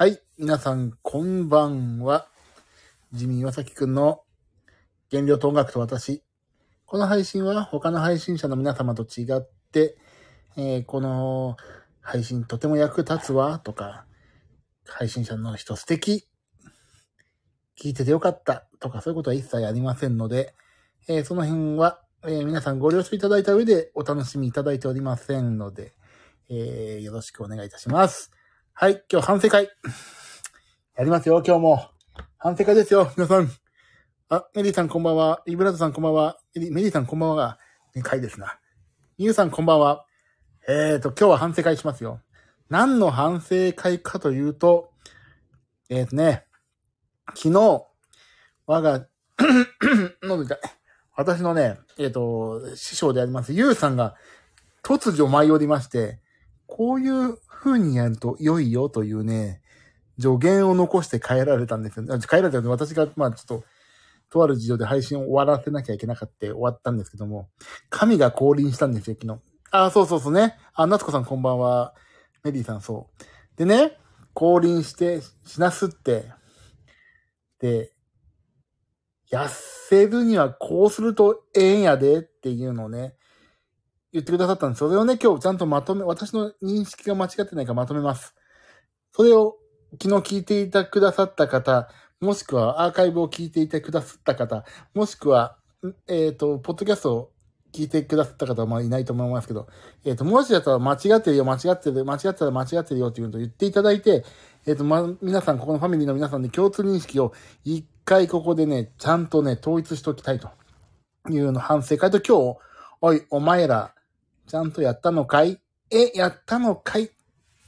はい。皆さん、こんばんは。ジミー岩崎くんの原料と音楽と私。この配信は他の配信者の皆様と違って、えーこの配信とても役立つわとか、配信者の人素敵。聞いててよかったとかそういうことは一切ありませんので、えーその辺は、えー皆さんご了承いただいた上でお楽しみいただいておりませんので、えーよろしくお願いいたします。はい、今日反省会。やりますよ、今日も。反省会ですよ、皆さん。あ、メリーさんこんばんは。リブラザさんこんばんは。メリーさんこんばんはが、ね、回ですな。ミュウさんこんばんは。えーと、今日は反省会しますよ。何の反省会かというと、えーとね、昨日、我が、喉痛い。私のね、えーと、師匠であります、ユウさんが突如舞い降りまして、こういう風にやると良いよというね、助言を残して帰られたんですよ。帰られたので、私が、まあちょっと、とある事情で配信を終わらせなきゃいけなかった終わったんですけども、神が降臨したんですよ、昨日。あ、そうそうそうね。あ、夏子さんこんばんは。メリーさんそう。でね、降臨して、しなすって、で、痩せるにはこうするとええんやでっていうのをね、言ってくださったんです。それをね、今日ちゃんとまとめ、私の認識が間違ってないかまとめます。それを昨日聞いていたくださった方、もしくはアーカイブを聞いていてくださった方、もしくは、えっ、と、ポッドキャストを聞いてくださった方はまあいないと思いますけど、えっ、と、もしだったら間違ってるよ、間違ってる、間違ったら間違ってるよっていうのを言っていただいて、えっ、と、ま、皆さん、ここのファミリーの皆さんで共通認識を一回ここでね、ちゃんとね、統一しておきたいというの反省会と今日、おい、お前ら、ちゃんとやったのかい？え、やったのかい？っ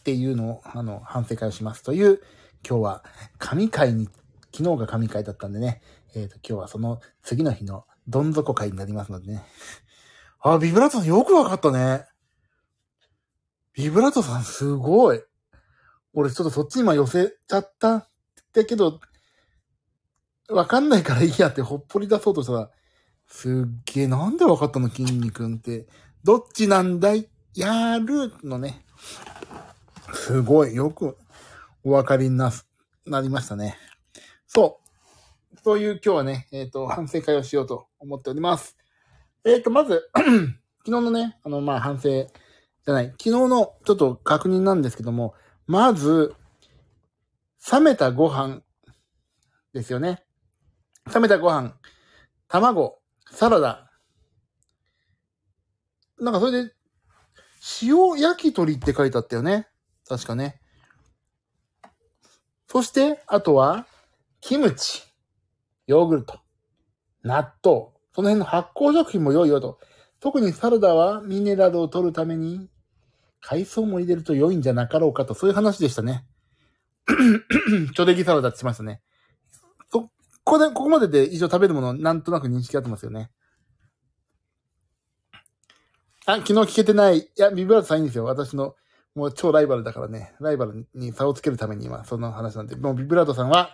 ていうのを、あの、反省会をしますという、今日は神会に、昨日が神会だったんでね、えっ、と、今日はその次の日のどん底会になりますのでね。あ、ビブラートさんよくわかったね。ビブラートさんすごい。俺ちょっとそっち今寄せちゃった。だけど、わかんないからいいやってほっぽり出そうとしたら、すっげえ、なんでわかったの？筋肉って。どっちなんだい？やるのね。すごい、よくお分かりになす、なりましたね。そう。そういう今日はね、えっ、と、反省会をしようと思っております。えっ、と、まず、昨日のね、あの、まあ、反省じゃない、昨日のちょっと確認なんですけども、まず、冷めたご飯ですよね。冷めたご飯、卵、サラダ。なんかそれで、塩焼き鳥って書いてあったよね。確かね。そして、あとは、キムチ、ヨーグルト、納豆、その辺の発酵食品も良いよと。特にサラダはミネラルを取るために、海藻も入れると良いんじゃなかろうかと、そういう話でしたね。ちょでぎサラダって言ってましたね。そ、ここで、ここまでで以上食べるもの、なんとなく認識合ってますよね。あ、昨日聞けてない。いや、ビブラートさんいいんですよ。私の、もう超ライバルだからね。ライバルに差をつけるために今、その話なんで。もうビブラートさんは、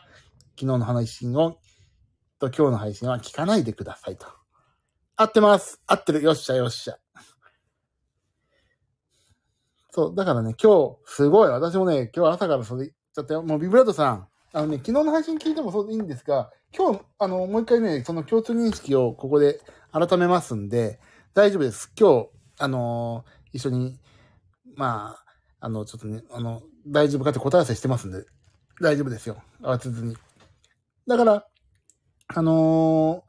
昨日の配信を、と今日の配信は聞かないでくださいと。合ってます。合ってる。よっしゃよっしゃ。そう、だからね、今日、すごい。私もね、今日朝からそれ言っちゃったよ。もうビブラートさん、あのね、昨日の配信聞いてもそうでいいんですが、今日、あの、もう一回ね、その共通認識をここで改めますんで、大丈夫です。今日、あのー一緒に、まあ、あの、ちょっとね、あの、大丈夫かって答え合わせしてますんで、大丈夫ですよ。慌てずに。だから、あのー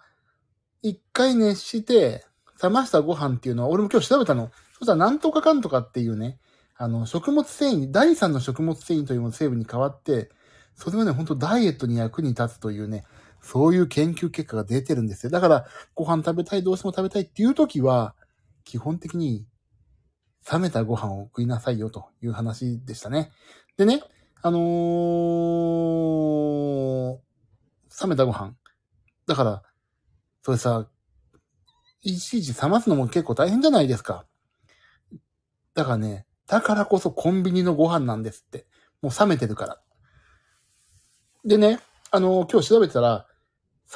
一回熱して、冷ましたご飯っていうのは、俺も今日調べたの。そしたら、なんとかかんとかっていうね、あの、食物繊維、第三の食物繊維というもの成分に変わって、それはね、本当ダイエットに役に立つというね、そういう研究結果が出てるんですよ。だから、ご飯食べたい、どうしても食べたいっていう時は、基本的に冷めたご飯を食いなさいよという話でしたね。でね、あのー、冷めたご飯。だから、それさ、いちいち冷ますのも結構大変じゃないですか。だからね、だからこそコンビニのご飯なんですって。もう冷めてるから。でね、あのー今日調べたら、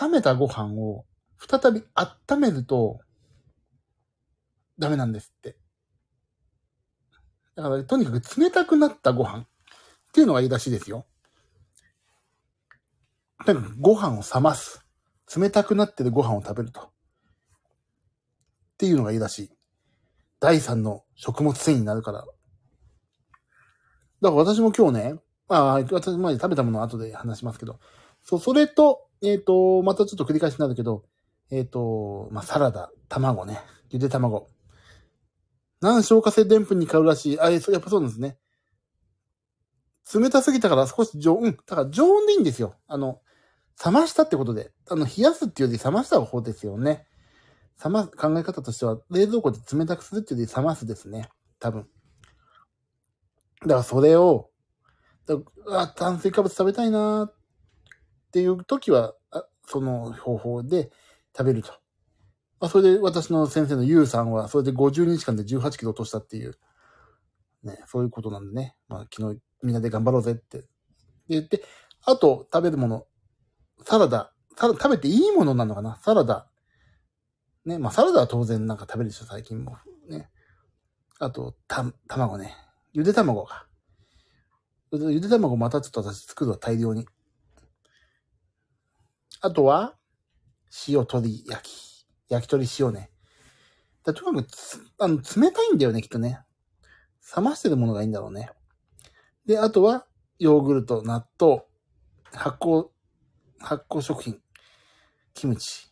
冷めたご飯を再び温めると、ダメなんですって。だから、とにかく冷たくなったご飯っていうのがいいらしいですよ。なんかご飯を冷ます。冷たくなってるご飯を食べると。っていうのがいいらしい。第三の食物繊維になるから。だから私も今日ね、まあ、私前に食べたものは後で話しますけど、そう、それと、えっ、と、またちょっと繰り返しになるけど、えっ、と、まあ、サラダ、卵ね、ゆで卵。難消化性でんぷんに変わるらしい。あ、えやっぱそうなんですね。冷たすぎたから少し常温、だから常温でいいんですよ。あの、冷ましたってことで。あの、冷やすっていうより冷ました方法ですよね。冷ま、考え方としては、冷蔵庫で冷たくするっていうより冷ますですね。多分。だからそれを、だあ、炭水化物食べたいなーっていう時は、あその方法で食べると。まあ、それで私の先生のゆうさんは、それで50日間で18キロ落としたっていう、ね、そういうことなんでね。まあ昨日みんなで頑張ろうぜって。で言って、あと食べるもの、サラダ、サラ食べていいものなのかな？サラダ。ね、まあサラダは当然なんか食べるでしょ、最近も。ね。あと、た、卵ね。ゆで卵か。ゆで卵またちょっと私作るわ、大量に。あとは、塩鶏焼き。焼き鳥塩ね。だとにかく、あの、冷たいんだよね、きっとね。冷ましてるものがいいんだろうね。で、あとは、ヨーグルト、納豆、発酵、発酵食品、キムチ。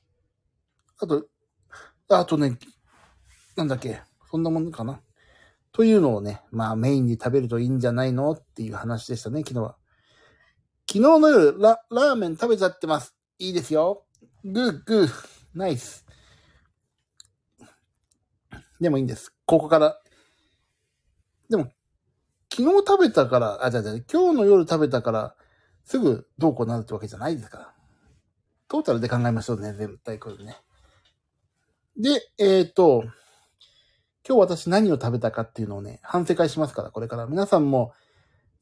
あと、あとね、なんだっけ、そんなもんかな。というのをね、まあメインに食べるといいんじゃないのっていう話でしたね、昨日は。昨日の夜、ラ、ラーメン食べちゃってます。いいですよ。グーグー、ナイス。でもいいんです。ここから。でも、昨日食べたから、あ、じゃじゃ今日の夜食べたから、すぐどうこうなるってわけじゃないですから。トータルで考えましょうね、全体これね。で、えっ、と、今日私何を食べたかっていうのをね、反省会しますから、これから。皆さんも、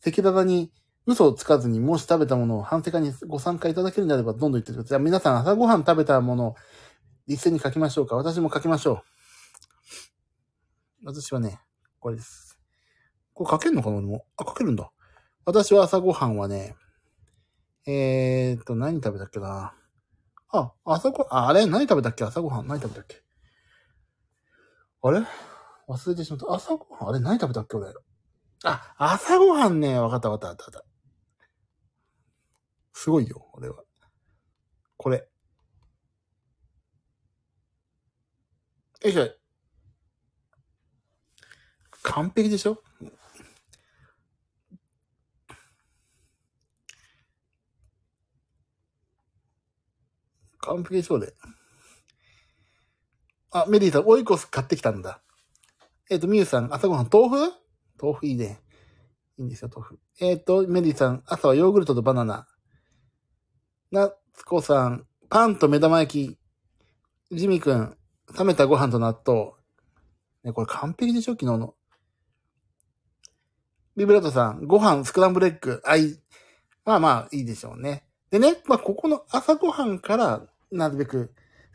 赤裸々に嘘をつかずに、もし食べたものを反省会にご参加いただけるんであれば、どんどん言ってください。じゃ皆さん朝ごはん食べたものを一斉に書きましょうか。私も書きましょう。私はね、これです。これ書けるのかな？俺も。あ、書けるんだ。私は朝ごはんはね、えーっと、何食べたっけな？あ、朝ご、あ、あれ？何食べたっけ？朝ごはん何食べたっけ？あれ？忘れてしまった。朝ごはん？あれ？何食べたっけ俺？あ、朝ごはんね。わかったわかったわかった。すごいよ、俺は。これ。よいしょ。完璧でしょ？完璧でしょうで。あ、メリーさん、オイコス買ってきたんだ。えっ、と、ミュウさん、朝ごはん、豆腐？豆腐いいね。いいんですよ、豆腐。えっ、と、メリーさん、朝はヨーグルトとバナナ。なつこさん、パンと目玉焼き。ジミくん、冷めたご飯と納豆。ね、これ完璧でしょ？昨日の。ビブラートさん、ご飯、スクランブルエッグ。あい、まあまあ、いいでしょうね。でね、まあ、ここの朝ごはんから、なるべく、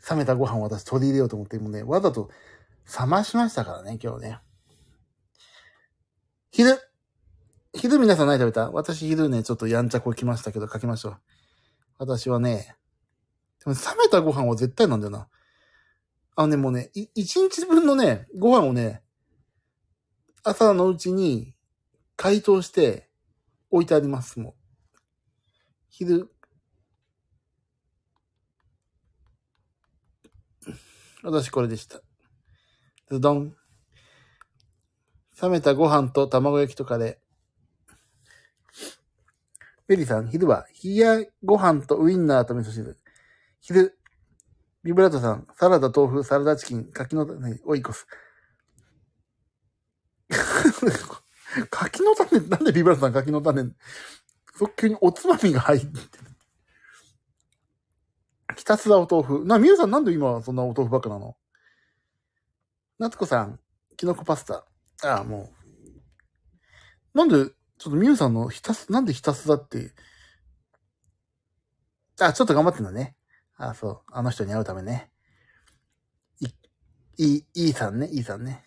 冷めたご飯を私取り入れようと思って、もうね、わざと冷ましましたからね、今日ね。昼。昼皆さん何食べた？私昼ね、ちょっとやんちゃこ来ましたけど、書きましょう。私はね、でも冷めたご飯は絶対なんだよな。あのね、もうね、一日分のね、ご飯をね、朝のうちに解凍して置いてあります、もう。昼。私これでした。ズドン。冷めたご飯と卵焼きとカレー。ベリーさん、昼は、冷やご飯とウインナーと味噌汁。昼、ビブラートさん、サラダ、豆腐、サラダチキン、柿の種、オイコス。柿の種、なんでビブラさん柿の種、そ急におつまみが入ってる。ひたすらお豆腐。な、みゆさんなんで今そんなお豆腐ばっかなの？夏子さん、きのこパスタ。ああ、もう。なんで、ちょっとみゆさんのひたす、なんでひたすらって？あ、ちょっと頑張ってんだね。あ、そう。あの人に会うためね。い、い、いいさんね、いいさんね。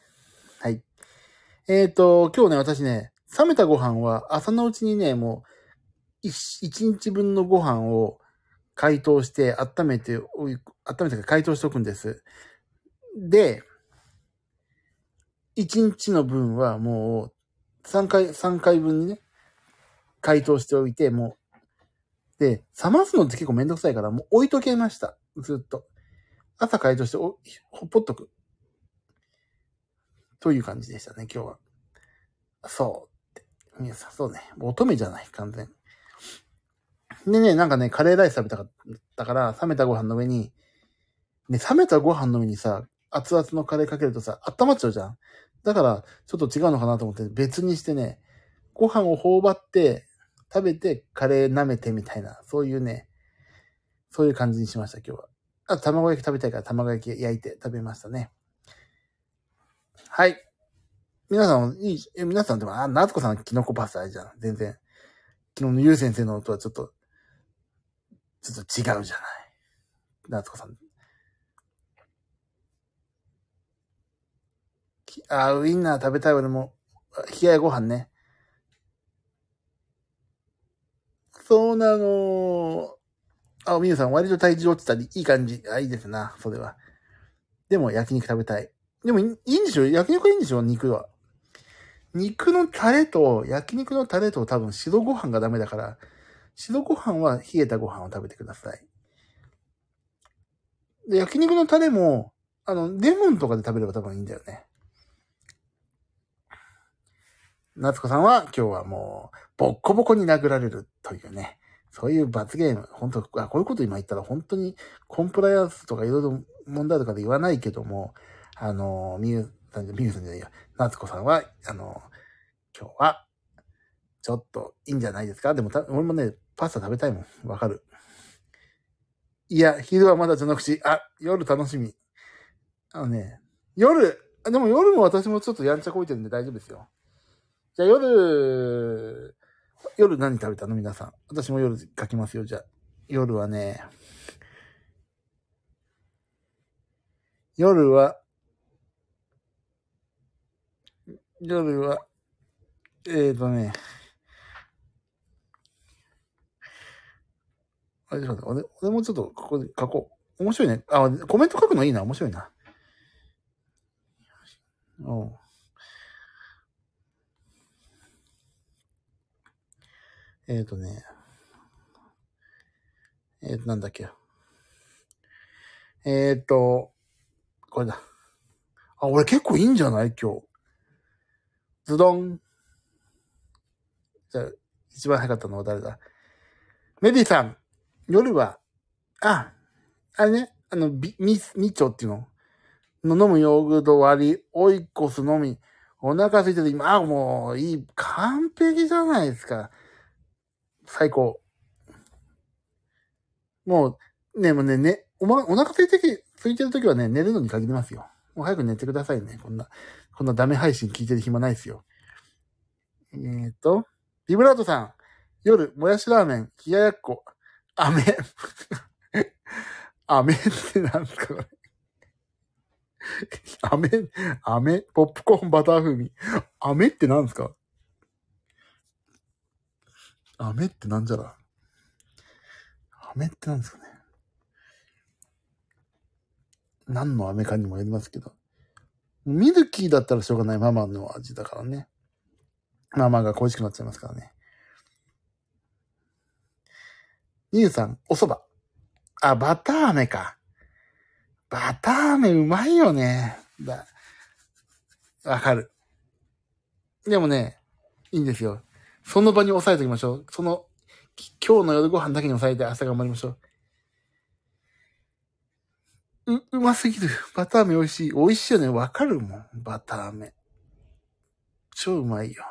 はい。えっ、ー、と、今日ね、私ね、冷めたご飯は朝のうちにね、もう、一一日分のご飯を解凍して温めて、温めて解凍しておくんです。で、1日の分はもう3回、3回分にね、解凍しておいて、もう、で、冷ますのって結構めんどくさいから、もう置いとけました。ずっと。朝解凍してお、ほっぽっとく。という感じでしたね、今日は。そうって。皆さん、そうね。乙女じゃない、完全。でね、なんかね、カレーライス食べたかったから、冷めたご飯の上に、ね、冷めたご飯の上にさ、熱々のカレーかけるとさ、温まっちゃうじゃん。だから、ちょっと違うのかなと思って、別にしてね、ご飯を頬張って、食べて、カレー舐めてみたいな、そういうね、そういう感じにしました、今日は。あ、卵焼き食べたいから卵焼き焼いて食べましたね。はい。皆さんいい、え皆さんでも、あ、夏子さんキノコパスタあれじゃん。全然。昨日のゆう先生のとはちょっと、ちょっと違うじゃない。夏子さん。きあ、ウインナー食べたい俺も。冷ややご飯ね。そうなの。あ、みゆさん、割と体重落ちたり、いい感じ。あ、いいですな、それは。でも、焼肉食べたい。でもいい、んでしょ？焼肉はいいんでしょ？肉は。肉のタレと、焼肉のタレと多分白ご飯がダメだから、白ご飯は冷えたご飯を食べてください。で、焼肉のタレも、あの、レモンとかで食べれば多分いいんだよね。夏子さんは今日はもう、ボッコボコに殴られるというね。そういう罰ゲーム。本当あ、こういうこと今言ったら本当にコンプライアンスとかいろいろ問題とかで言わないけども、あの、みゆさん、みゆさんじゃないや、夏子さんは、あの、今日は、ちょっといいんじゃないですか？でもた、俺もね、パスタ食べたいもん。わかる。いや、昼はまだ序の口。あ、夜楽しみ。あのね、夜、あでも夜も私もちょっとやんちゃこいてるんで大丈夫ですよ。じゃあ夜、夜何食べたの？皆さん。私も夜書きますよ、じゃあ。夜はね、夜は、夜は、えーとね、あれ、ちょっと待って俺、俺もちょっとここで書こう。面白いね。あ、コメント書くのいいな。面白いな。うん。えーとね。えーと、なんだっけ。えーと、これだ。あ、俺結構いいんじゃない？今日。ズドン。じゃあ、一番早かったのは誰だ？メディさん、夜は、あ、あれね、あの、ビ、ミス、ミチョっていうの？の飲むヨーグルト割り、オイコスのみ、お腹空いてて今、あ、もう、いい、完璧じゃないですか。最高。もう、ね、もうね、ね、おま、お腹空いてき、空いてる時はね、寝るのに限りますよ。もう早く寝てくださいね。こんな、こんなダメ配信聞いてる暇ないですよ。えーと、ビブラートさん、夜、もやしラーメン、冷ややっこ、飴。飴ってなんですかこれ。飴、飴、ポップコーンバター風味。飴ってなんですか？飴ってなんじゃら？飴ってなんですかね？何の飴かにもよりますけど。ミルキーだったらしょうがないママの味だからね。ママが恋しくなっちゃいますからね。ニューさん、お蕎麦。あ、バター飴か。バター飴うまいよね。わかる。でもね、いいんですよ。その場に押さえておきましょう。その、今日の夜ご飯だけに押さえて朝頑張りましょう。う、うますぎる。バター飴美味しい。美味しいよね。わかるもん。バター飴。超うまいよ。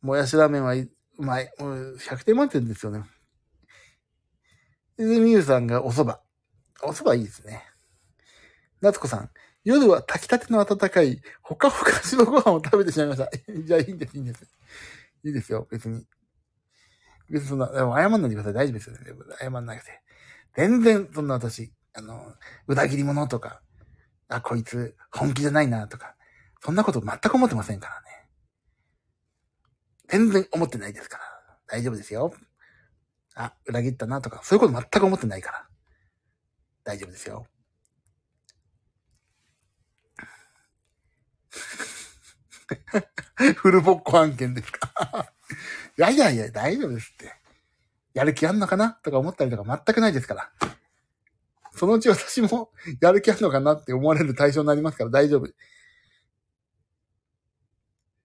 もやしラーメンは、うまい。もう100点満点ですよね。で、みゆさんがお蕎麦。お蕎麦いいですね。夏子さん。夜は炊きたての温かい、ほかほか白ご飯を食べてしまいました。じゃあいいんです、いいんです。いいですよ、別に。別にそんな、でも謝んないでください。大丈夫ですよね。謝んなくて。全然、そんな私、あの、裏切り者とか、あ、こいつ、本気じゃないな、とか、そんなこと全く思ってませんからね。全然思ってないですから。大丈夫ですよ。あ、裏切ったなとか、そういうこと全く思ってないから。大丈夫ですよ。フルボッコ案件ですか？いやいやいや、大丈夫ですって。やる気あんのかな？とか思ったりとか全くないですから。そのうち私も やる気あんのかなって思われる対象になりますから大丈夫。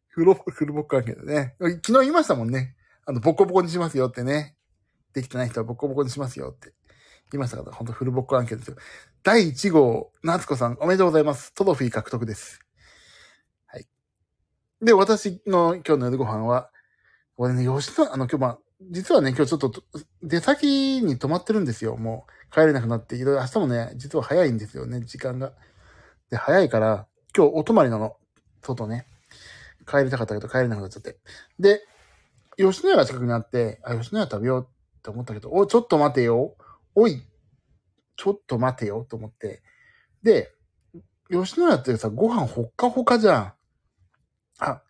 フロ、フルボッコ案件でね。昨日言いましたもんね。あの、ボコボコにしますよってね。できてない人はボコボコにしますよって言いましたから、本当フルボッコ案件ですよ。第1号、夏子さん、おめでとうございます。トロフィー獲得です。はい。で、私の今日の夜ご飯は、俺ね、吉田、あの、今日まあ、実はね、今日ちょっと、出先に泊まってるんですよ。もう、帰れなくなって、いろいろ明日もね、実は早いんですよね、時間が。で、早いから、今日お泊まりなの。外ね。帰りたかったけど帰れなくなっちゃって。で、吉野家が近くにあって、あ、吉野家食べようって思ったけど、お、ちょっと待てよ。おい、ちょっと待てよと思って。で、吉野家ってさ、ご飯ほっかほかじゃん。あ、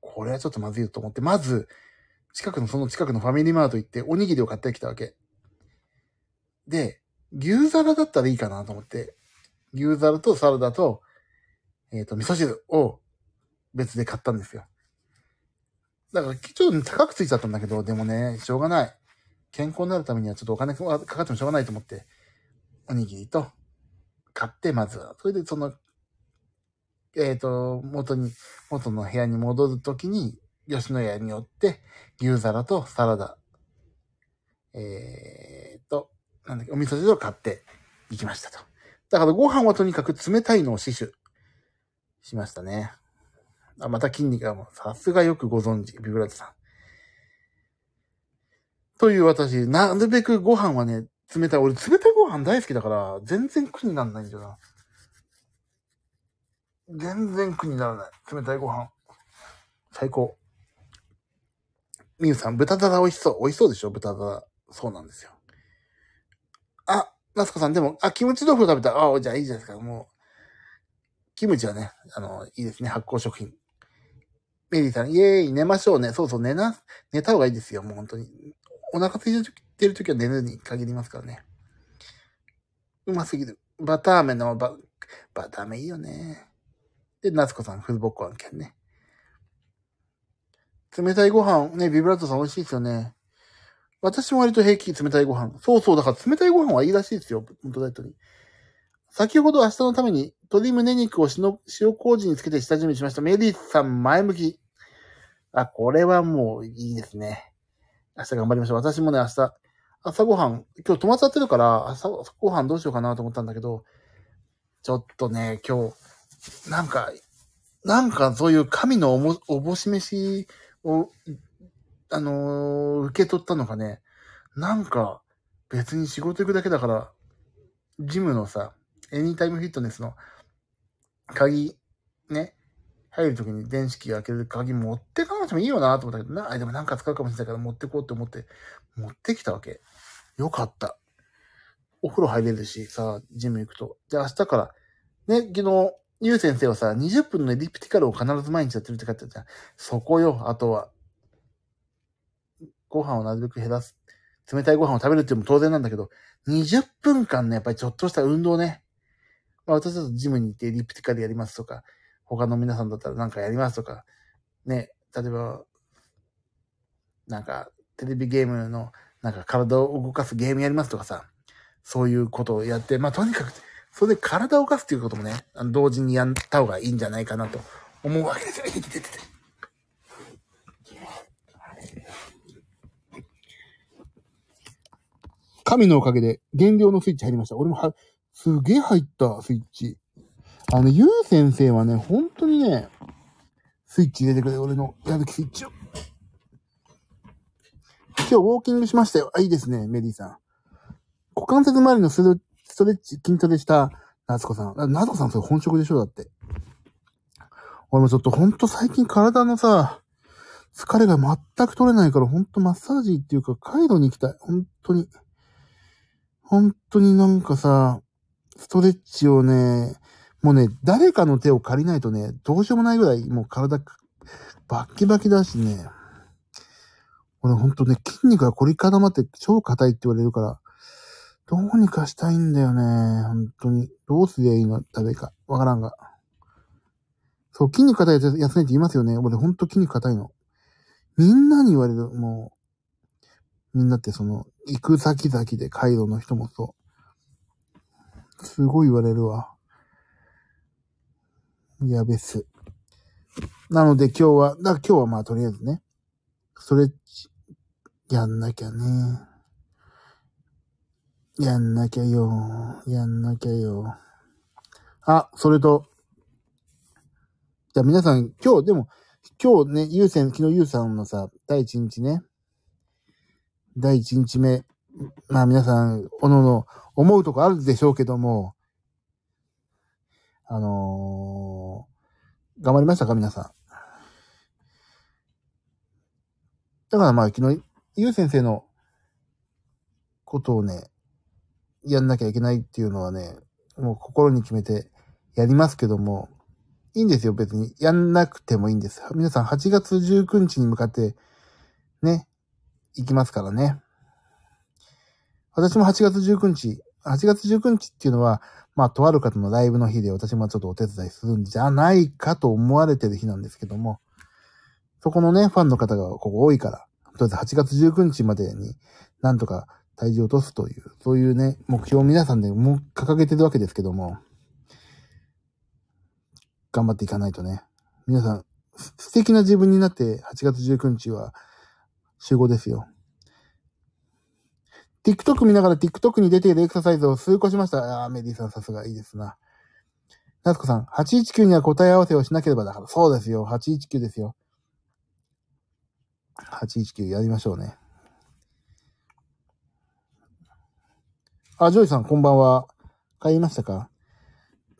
これはちょっとまずいと思って、まず、近くの、その近くのファミリーマート行って、おにぎりを買ってきたわけ。で、牛皿だったらいいかなと思って、牛皿とサラダと、えっ、ー、と、味噌汁を別で買ったんですよ。だから、ちょっと高くついちゃったんだけど、でもね、しょうがない。健康になるためにはちょっとお金かかってもしょうがないと思って、おにぎりと買って、まずは。それでその、えっ、ー、と、元に、元の部屋に戻るときに、吉野家によって、牛皿とサラダ、えー、と、なんだっけ、お味噌汁を買って行きましたと。だからご飯はとにかく冷たいのを死守しましたね。あ、また筋肉がもう、さすがよくご存知、ビブラートさん。という私、なるべくご飯はね、冷たい。俺、冷たいご飯大好きだから、全然苦にならないんだよな。全然苦にならない。冷たいご飯。最高。みゆさん、豚だら美味しそう。美味しそうでしょ？豚だら。そうなんですよ。あ、ナスコさん、でも、あ、キムチ豆腐食べた。あ、じゃあいいじゃないですか。もう、キムチはね、あの、いいですね。発酵食品。メリーさん、イエーイ、寝ましょうね。そうそう、寝な、寝た方がいいですよ。もう本当に。お腹空いてる時は寝るに限りますからね。うますぎる。バター麺のバ、バター麺いいよね。で、夏子さん、フルボッコ案件ね。冷たいご飯、ね、ビブラートさん美味しいですよね。私も割と平気、冷たいご飯。そうそう、だから冷たいご飯はいいらしいですよ、本当だとに。先ほど明日のために鶏胸肉を塩麹につけて下準備しました。メリーさん前向き。あ、これはもういいですね。明日頑張りましょう。私もね、明日、朝ごはん、今日泊まっちゃってるから、朝ごはんどうしようかなと思ったんだけど、ちょっとね、今日、なんか、なんかそういう神のおも、おぼし飯を、あのー、受け取ったのがね、なんか、別に仕事行くだけだから、ジムのさ、エニタイムフィットネスの鍵、ね、入るときに電子機開ける鍵持ってかなくてもいいよなと思ったけどな、あでもなんか使うかもしれないから持ってこうって思って、持ってきたわけ。よかった。お風呂入れるし、さ、ジム行くと。で、明日から、ね、昨日、ゆう先生はさ、20分のエリプティカルを必ず毎日やってるって書いてあるじゃ。そこよ、あとは。ご飯をなるべく減らす。冷たいご飯を食べるっていうのも当然なんだけど、20分間ね、やっぱりちょっとした運動ね。まあ、私だとジムに行ってエリプティカルやりますとか、他の皆さんだったらなんかやりますとか、ね、例えば、なんか、テレビゲームの、なんか体を動かすゲームやりますとかさ、そういうことをやって、まあとにかく、それで体を動かすっていうこともね、あの同時にやった方がいいんじゃないかなと思うわけですよ。神のおかげで減量のスイッチ入りました。俺もは、すげえ入ったスイッチ。あの、ゆう先生はね、本当にね、スイッチ入れてくれ、俺のやる気スイッチを。今日ウォーキングしましたよ。あ、いいですね、メリーさん。股関節周りのスストレッチ、筋トレした夏子さん。夏子さんそれ本職でしょ？だって。俺もちょっとほんと最近体のさ、疲れが全く取れないからほんとマッサージっていうか、カイロに行きたい。本当に。本当になんかさ、ストレッチをね、もうね、誰かの手を借りないとね、どうしようもないぐらい、もう体、バッキバキだしね。俺ほんとね、筋肉が凝り固まって超硬いって言われるから、どうにかしたいんだよね。本当に。どうすりゃいいの食べか。わからんが。そう、筋肉硬いやつ痩せないって言いますよね。俺ほんと筋肉硬いの。みんなに言われる。もう、みんなってその、行く先々でカイロの人もそう。すごい言われるわ。やべっす。なので今日は、だから今日はまあとりあえずね、ストレッチ、やんなきゃね。やんなきゃよ。やんなきゃよ。あ、それと、じゃあ皆さん、今日、でも、今日ね、ゆうせん、昨日ゆうさんのさ、第一日ね、第一日目、まあ皆さん、おのの思うとこあるでしょうけども、あのー、頑張りましたか皆さん。だからまあ昨日、ゆう先生のことをね、やんなきゃいけないっていうのはね、もう心に決めてやりますけども、いいんですよ、別に。やんなくてもいいんです。皆さん8月19日に向かって、ね、行きますからね。私も8月19日、8月19日っていうのは、まあ、とある方のライブの日で私もちょっとお手伝いするんじゃないかと思われてる日なんですけども、そこのね、ファンの方がここ多いから、とりあえず8月19日までになんとか体重を落とすという、そういうね、目標を皆さんでも掲げてるわけですけども、頑張っていかないとね。皆さん、素敵な自分になって8月19日は集合ですよ。TikTok 見ながら TikTok に出ているエクササイズを数個しました。ああ、メディさんさすがいいですな。夏子さん、819には答え合わせをしなければだから。そうですよ。819ですよ。819やりましょうね。あ、ジョイさん、こんばんは。帰りましたか？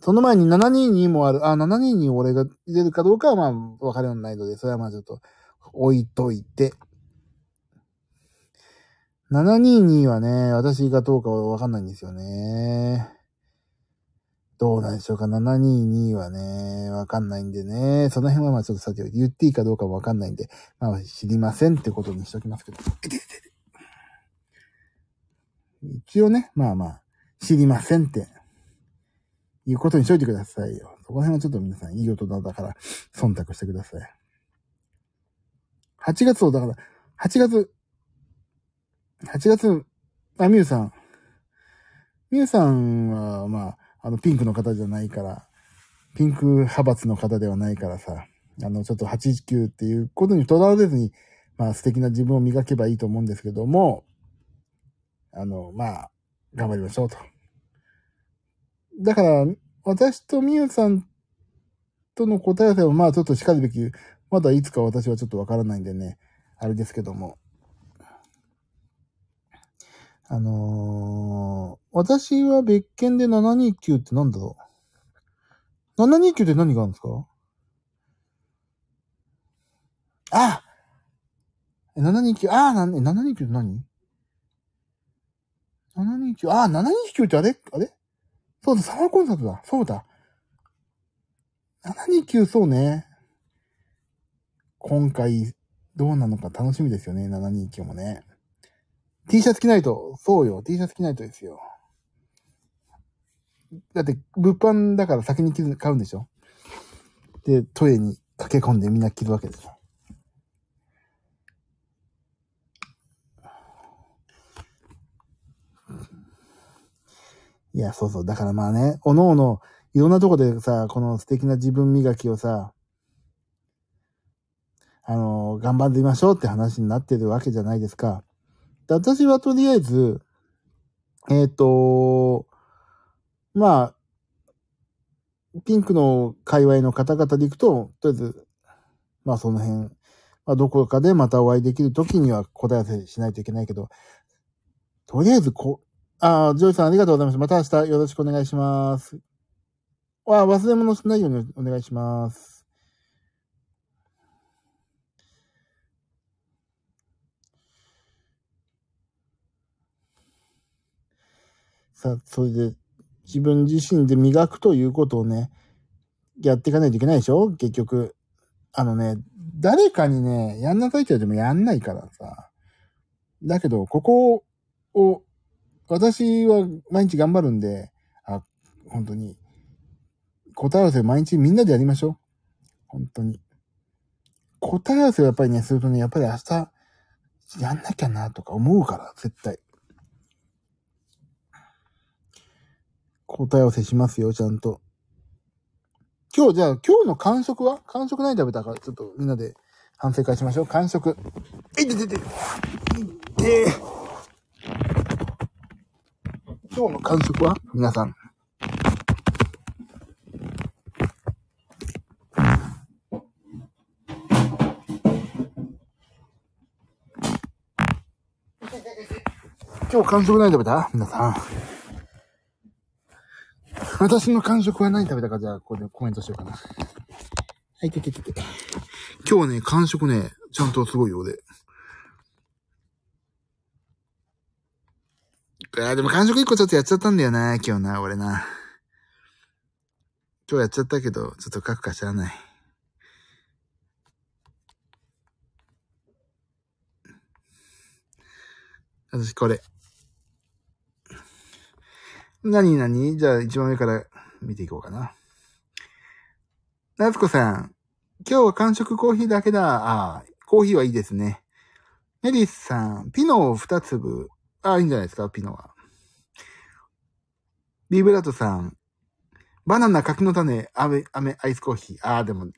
その前に722もある。あ、722俺が入れるかどうかはまあ、わかりないので、それはまあちょっと置いといて。722はね、私がどうかはわかんないんですよね。どうなんでしょうか ?722 はね、わかんないんでね。その辺はまあちょっとさておいて、言っていいかどうかもわかんないんで、まあ知りませんってことにしときますけど。一応ね、まあまあ、知りませんって、いうことにしといてくださいよ。そこら辺はちょっと皆さんいい大人だから、忖度してください。8月を、だから、8月、8月、あ、みゆさん。みゆさんは、まあ、あの、ピンクの方じゃないから、ピンク派閥の方ではないからさ、あの、ちょっと89っていうことにとらわれずに、まあ、素敵な自分を磨けばいいと思うんですけども、あの、まあ、頑張りましょうと。だから、私とみゆさんとの答え合わせは、まあ、ちょっと叱るべき、まだいつか私はちょっとわからないんでね、あれですけども。あのー、私は別件で729ってなんだろう ?729 って何があるんですか？あ !729、ああ、なん、え729って何？?729、あ、729ってあれ？あれ？そうだ、サマーコンサートだ。そうだ。729そうね。今回、どうなのか楽しみですよね、729もね。T シャツ着ないと、そうよ、T シャツ着ないとですよ。だって、物販だから先に着る買うんでしょ？で、トイレに駆け込んでみんな着るわけでしょ？いや、そうそう。だからまあね、おのおの、いろんなとこでさ、この素敵な自分磨きをさ、あの、頑張ってみましょうって話になってるわけじゃないですか。で私はとりあえず、えっ、と、まあ、ピンクの界隈の方々で行くと、とりあえず、まあその辺、まあどこかでまたお会いできる時には答え合わせしないといけないけど、とりあえずこ、ああ、ジョイさんありがとうございました。また明日よろしくお願いします。あ忘れ物しないようにお願いします。さあ、それで、自分自身で磨くということをね、やっていかないといけないでしょ？結局。あのね、誰かにね、やんなさいって言われてもやんないからさ。だけど、ここを、私は毎日頑張るんで、あ、本当に、答え合わせ毎日みんなでやりましょう。本当に。答え合わせをやっぱりね、するとね、やっぱり明日、やんなきゃなとか思うから、絶対。答え合わせしますよ、ちゃんと。今日、じゃあ、今日の完食は？完食何食べたか、ちょっとみんなで反省会しましょう。完食。えいててて。いって今日の完食は？皆さん。今日完食何食べた？皆さん。私の完食は何食べたか、じゃあ、ここでコメントしようかな。はい、てててて。今日ね、完食ね、ちゃんとすごいようで。いや、でも完食一個ちょっとやっちゃったんだよな、今日な、俺な。今日やっちゃったけど、ちょっと書くか知らない。私、これ。何何？じゃあ一番上から見ていこうかな。夏子さん。今日は完食コーヒーだけだ。ああ、コーヒーはいいですね。メリスさん。ピノを二粒。ああ、いいんじゃないですか、ピノは。ビーブラートさん。バナナ、柿の種、飴、飴、アイスコーヒー。ああ、でも、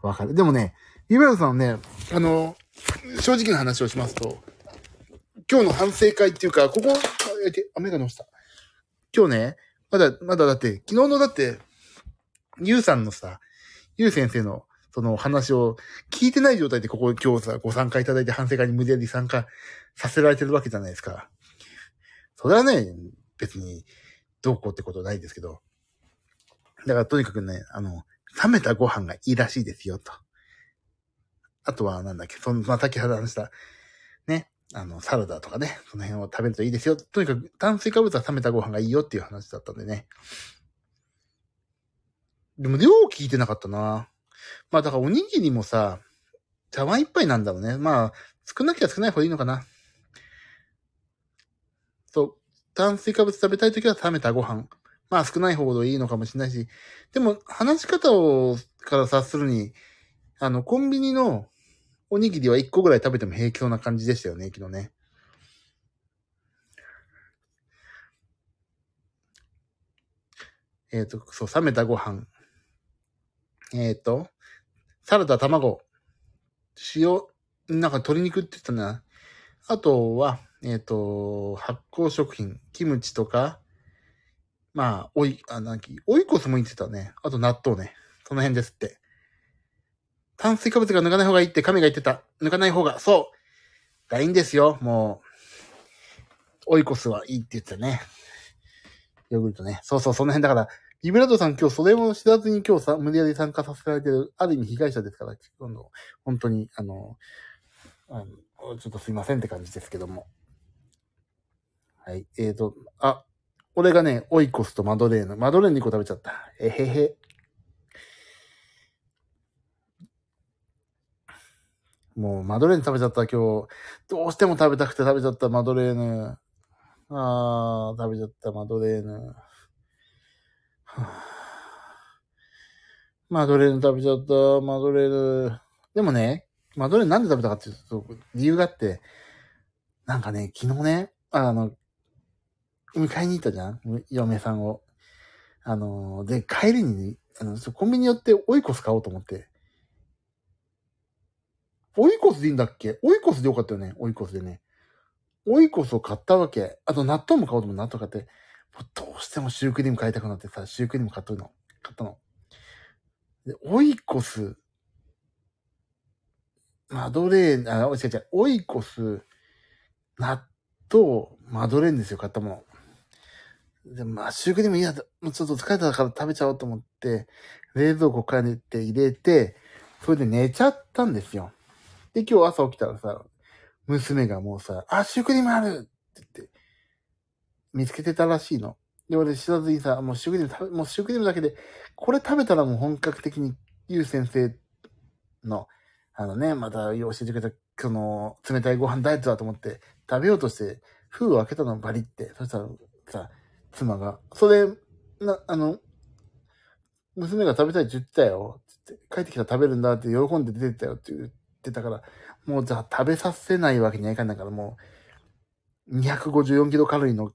わかる。でもね、ビーブラートさんはね、あの、正直な話をしますと、今日の反省会っていうか、ここ、あ、雨が乗した。今日ね、まだ、まだだって、昨日のだって、ゆうさんのさ、ゆう先生の、その話を聞いてない状態でここ今日さ、ご参加いただいて反省会に無理やり参加させられてるわけじゃないですか。それはね、別に、どうこうってことないですけど。だからとにかくね、あの、冷めたご飯がいいらしいですよ、と。あとは、なんだっけ、その、まあ、さっき話した、ね、あの、サラダとかね、その辺を食べるといいですよ。とにかく炭水化物は冷めたご飯がいいよっていう話だったんでね。でも量聞いてなかったな。まあだからおにぎりもさ、茶碗一杯なんだろうね。まあ、少なきゃ少ない方がいいのかな。そう。炭水化物食べたいときは冷めたご飯。まあ少ない方がいいのかもしれないし。でも話し方を、から察するに、あの、コンビニのおにぎりは1個ぐらい食べても平気そうな感じでしたよね、昨日ね。えっ、ー、と、そう、冷めたご飯。えっ、ー、と、サラダ、卵、塩、なんか鶏肉って言ったな。あとは、えっ、ー、と、発酵食品、キムチとか、まあ、おい、あ、なんき、オイコスも言ってたね。あと納豆ね。その辺ですって。炭水化物が抜かない方がいいって神が言ってた。抜かない方が、そう。がいいんですよ。もう、オイコスはいいって言ってたね。ヨーグルトね。そうそう、その辺だから、ビブラートさん今日それも知らずに今日さ、無理やり参加させられてる、ある意味被害者ですから、今度、本当に、あの、あのちょっとすいませんって感じですけども。はい。えーと、あ、俺がね、オイコスとマドレーヌ。マドレーヌ2個食べちゃった。えへへ。もう、マドレーヌ食べちゃった、今日。どうしても食べたくて食べちゃった、マドレーヌ。あー、食べちゃった、マドレーヌ。はあ、マドレーヌ食べちゃった、マドレーヌ。でもね、マドレーヌなんで食べたかっていうと、理由があって、なんかね、昨日ね、あの、迎えに行ったじゃん？嫁さんを。あの、で、帰りに、あの、コンビニ寄ってオイコス買おうと思って。オイコスでいいんだっけ？オイコスでよかったよね？オイコスでね。オイコスを買ったわけ。あと納豆も買おうと思う。納豆買って。どうしてもシュークリーム買いたくなってさ、シュークリーム買っとるの。買ったの。で、オイコス、マドレーヌ、あ、違う違う、オイコス、納豆、マドレーヌですよ、買ったもの。で、まあ、シュークリームいいや、もうちょっと疲れたから食べちゃおうと思って、冷蔵庫から寝て入れて、それで寝ちゃったんですよ。で、今日朝起きたらさ、娘がもうさ、あ、シュークリームあるって言って、見つけてたらしいの。で、俺知らずにさ、もうシュークリーム食べ、もうシュークリームだけで、これ食べたらもう本格的に、ゆう先生の、あのね、また教えてくれたその、冷たいご飯ダイエットだと思って、食べようとして、封を開けたのバリって。そしたら、さ、妻が、それ、な、あの、娘が食べたいって言ってたよ。つって、帰ってきたら食べるんだって喜んで出てたよって言ってたから、もうじゃあ食べさせないわけにはいかないから、もう、254キロカロリーの、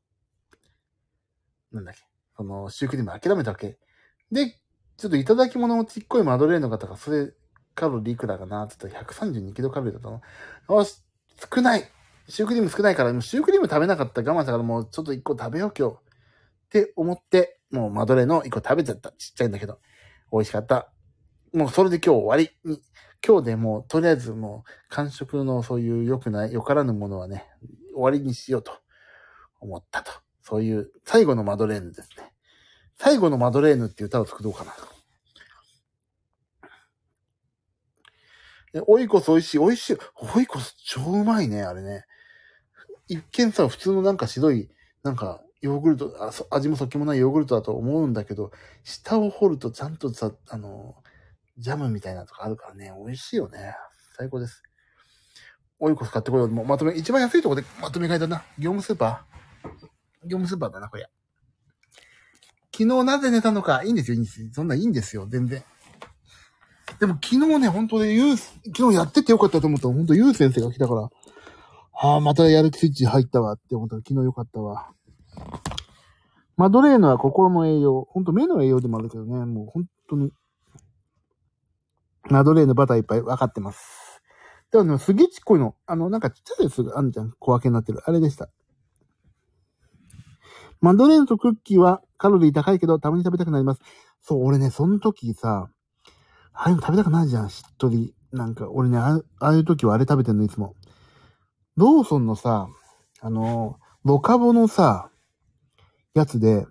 なんだっけ、その、シュークリーム諦めたわけ。で、ちょっといただき物のちっこいマドレーヌの方が、それ、カロリーいくらかなって言ったら132キロカロリーだったの。よし、少ないシュークリーム少ないから、シュークリーム食べなかったら我慢したからもうちょっと一個食べよう今日。って思って、もうマドレーヌの一個食べちゃった。ちっちゃいんだけど。美味しかった。もうそれで今日終わりに。今日でもうとりあえずもう完食のそういう良くない、良からぬものはね、終わりにしようと思ったと。そういう最後のマドレーヌですね。最後のマドレーヌっていう歌を作ろうかな。え、オイコス美味しい。美味しい。オイコス超うまいね、あれね。一見さ、普通のなんか白い、なんか、ヨーグルト、あそ味もそっけもないヨーグルトだと思うんだけど、下を掘るとちゃんとさ、あの、ジャムみたいなとかあるからね、美味しいよね。最高です。オイコス買ってこよう。もうまとめ、一番安いとこでまとめ買いだな。業務スーパー業務スーパーだな、これ。昨日なぜ寝たのか、いいんですよ、いいんですよ。そんないいんですよ、全然。でも昨日ね、本当ね、ゆう、昨日やっててよかったと思ったら、本当ゆう先生が来たから、ああ、またやる気スイッチ入ったわって思ったら昨日よかったわ。マドレーヌは心の栄養。ほんと目の栄養でもあるけどね、もう本当に。マドレーヌバターいっぱい分かってます。でもね、すげえちっこいの。あの、なんかちっちゃいやつがあるじゃん。小分けになってる。あれでした。マドレーヌとクッキーはカロリー高いけど、たまに食べたくなります。そう、俺ね、その時さ、ああいうの食べたくなるじゃん、しっとり。なんか、俺ね、ああいう時はあれ食べてんの、いつも。ローソンのさ、あの、ロカボのさ、やつで、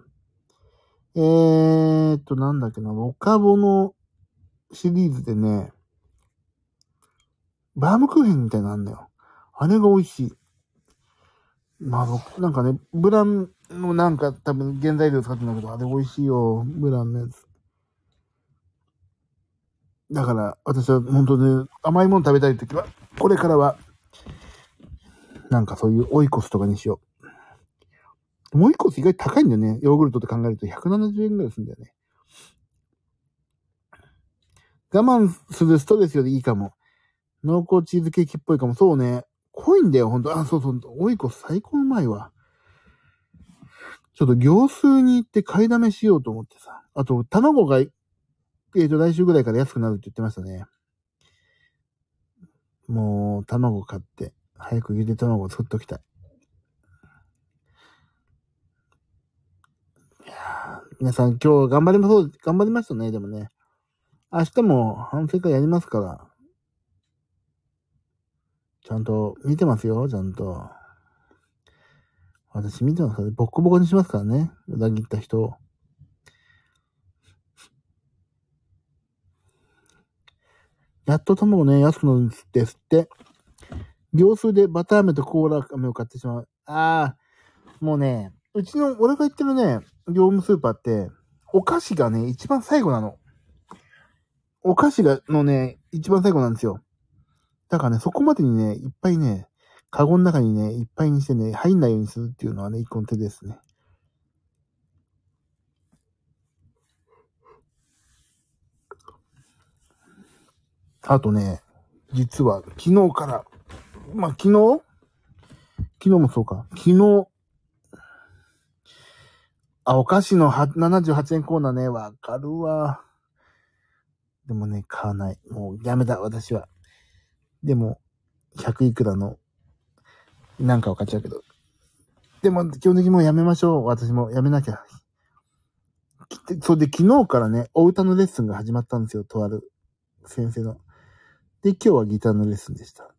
えーっと、なんだっけな、ロカボのシリーズでね、バームクーヘンみたいなのあんだよ。あれが美味しい。まあ、ろなんかね、ブランのなんか多分原材料使ってんだけど、あれ美味しいよ。ブランのやつ。だから、私は本当に甘いもの食べたいときは、これからは、なんかそういうオイコスとかにしよう。でもオイコス意外高いんだよね。ヨーグルトって考えると170円ぐらいするんだよね。我慢するストレスよりいいかも。濃厚チーズケーキっぽいかも。そうね。濃いんだよ、ほんと。あ、そうそう。オイコス最高うまいわ。ちょっと行数に行って買いだめしようと思ってさ。あと、卵が、えっ、と、来週ぐらいから安くなるって言ってましたね。もう、卵買って、早くゆで卵を作っときた。いやー皆さん今日頑張りまそう、頑張りましたね、でもね。明日も反省会やりますから。ちゃんと見てますよ、ちゃんと。私見てますから、ボッコボコにしますからね。裏切った人を。やっと卵ね、安くなるんですって。秒数でバター飴とコーラ飴を買ってしまう。ああ、もうね、うちの、俺が行ってるね、業務スーパーって、お菓子がね、一番最後なの。お菓子が、のね、一番最後なんですよ。だからね、そこまでにね、いっぱいね、カゴの中にね、いっぱいにしてね、入んないようにするっていうのはね、一個の手ですね。あとね、実は昨日から、まあ、昨日？昨日もそうか。昨日、あ、お菓子の78円コーナーね、わかるわ。でもね、買わない。もうやめた、私は。でも、100いくらの、なんかは買っちゃうけど。でも、基本的にもうやめましょう。私もやめなきゃ。きそれで昨日からね、お歌のレッスンが始まったんですよ。とある先生の。で、今日はギターのレッスンでした。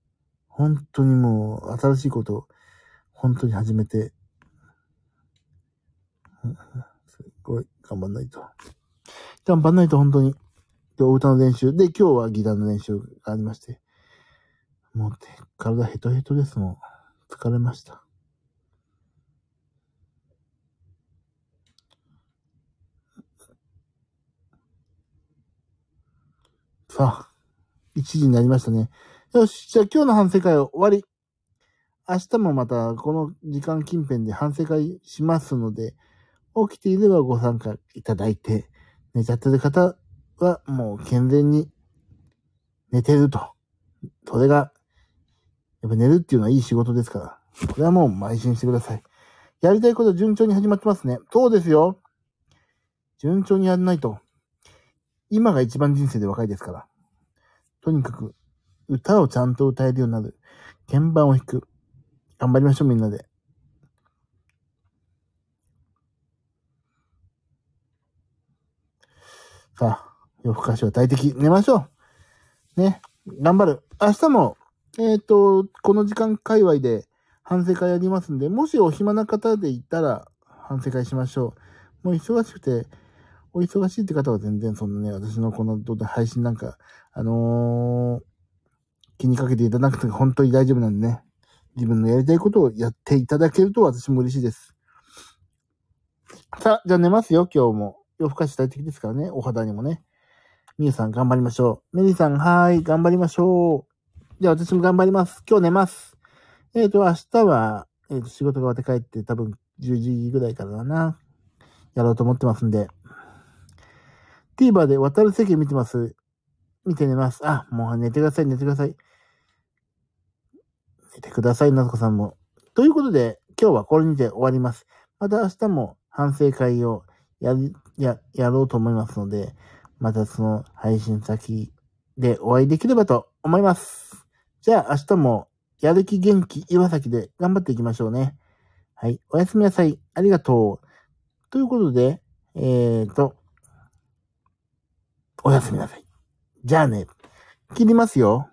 本当にもう、新しいことを、本当に始めて、うんすごい、頑張んないと。頑張んないと、本当に。で、お歌の練習。で、今日はギターの練習がありまして。もう、体ヘトヘトですもん。疲れました。さあ、1時になりましたね。よし、じゃあ今日の反省会は終わり。明日もまたこの時間近辺で反省会しますので、起きていればご参加いただいて、寝ちゃってる方はもう健全に寝てると。それが、やっぱ寝るっていうのはいい仕事ですから。これはもう邁進してください。やりたいこと順調に始まってますね。そうですよ。順調にやらないと。今が一番人生で若いですから。とにかく、歌をちゃんと歌えるようになる。鍵盤を弾く。頑張りましょう、みんなで。さあ、夜更かしは大敵。寝ましょう。ね。頑張る。明日も、えっ、ー、と、この時間界隈で反省会やりますんで、もしお暇な方でいたら反省会しましょう。もう忙しくて、お忙しいって方は全然そんなね、私のこの配信なんか、あのー、気にかけていただくて本当に大丈夫なんでね。自分のやりたいことをやっていただけると私も嬉しいです。さあ、じゃあ寝ますよ、今日も。夜更かし大敵ですからね、お肌にもね。みゆさん頑張りましょう。メリーさん、はーい、頑張りましょう。じゃあ私も頑張ります。今日寝ます。えっ、ー、と、明日は、えっ、ー、と、仕事が終わって帰って多分10時ぐらいからだな。やろうと思ってますんで。TVer で渡る席見てます。見て寝ます。あ、もう寝てください、寝てください。寝てください、なずこさんも。ということで、今日はこれにて終わります。また明日も反省会をやり、や、やろうと思いますので、またその配信先でお会いできればと思います。じゃあ明日もやる気元気岩崎で頑張っていきましょうね。はい。おやすみなさい。ありがとう。ということで、えーと、おやすみなさい。じゃあね、切りますよ。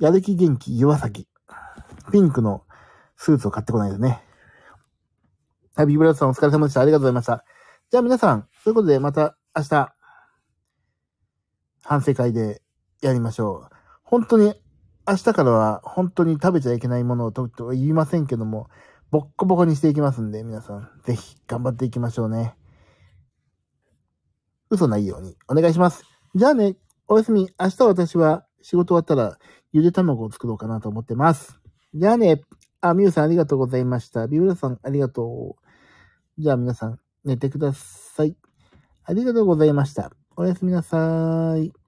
やる気元気岩崎。ピンクのスーツを買ってこないですはい、ビブラートさんお疲れ様でした。ありがとうございました。じゃあ皆さん、ということでまた明日、反省会でやりましょう。本当に、明日からは本当に食べちゃいけないものをとと言いませんけども、ボッコボコにしていきますんで、皆さん、ぜひ頑張っていきましょうね。嘘ないようにお願いします。じゃあね、おやすみ。明日私は仕事終わったらゆで卵を作ろうかなと思ってます。じゃあね。あ、みゆさんありがとうございました。ビブラさんありがとう。じゃあ皆さん、寝てください。ありがとうございました。おやすみなさーい。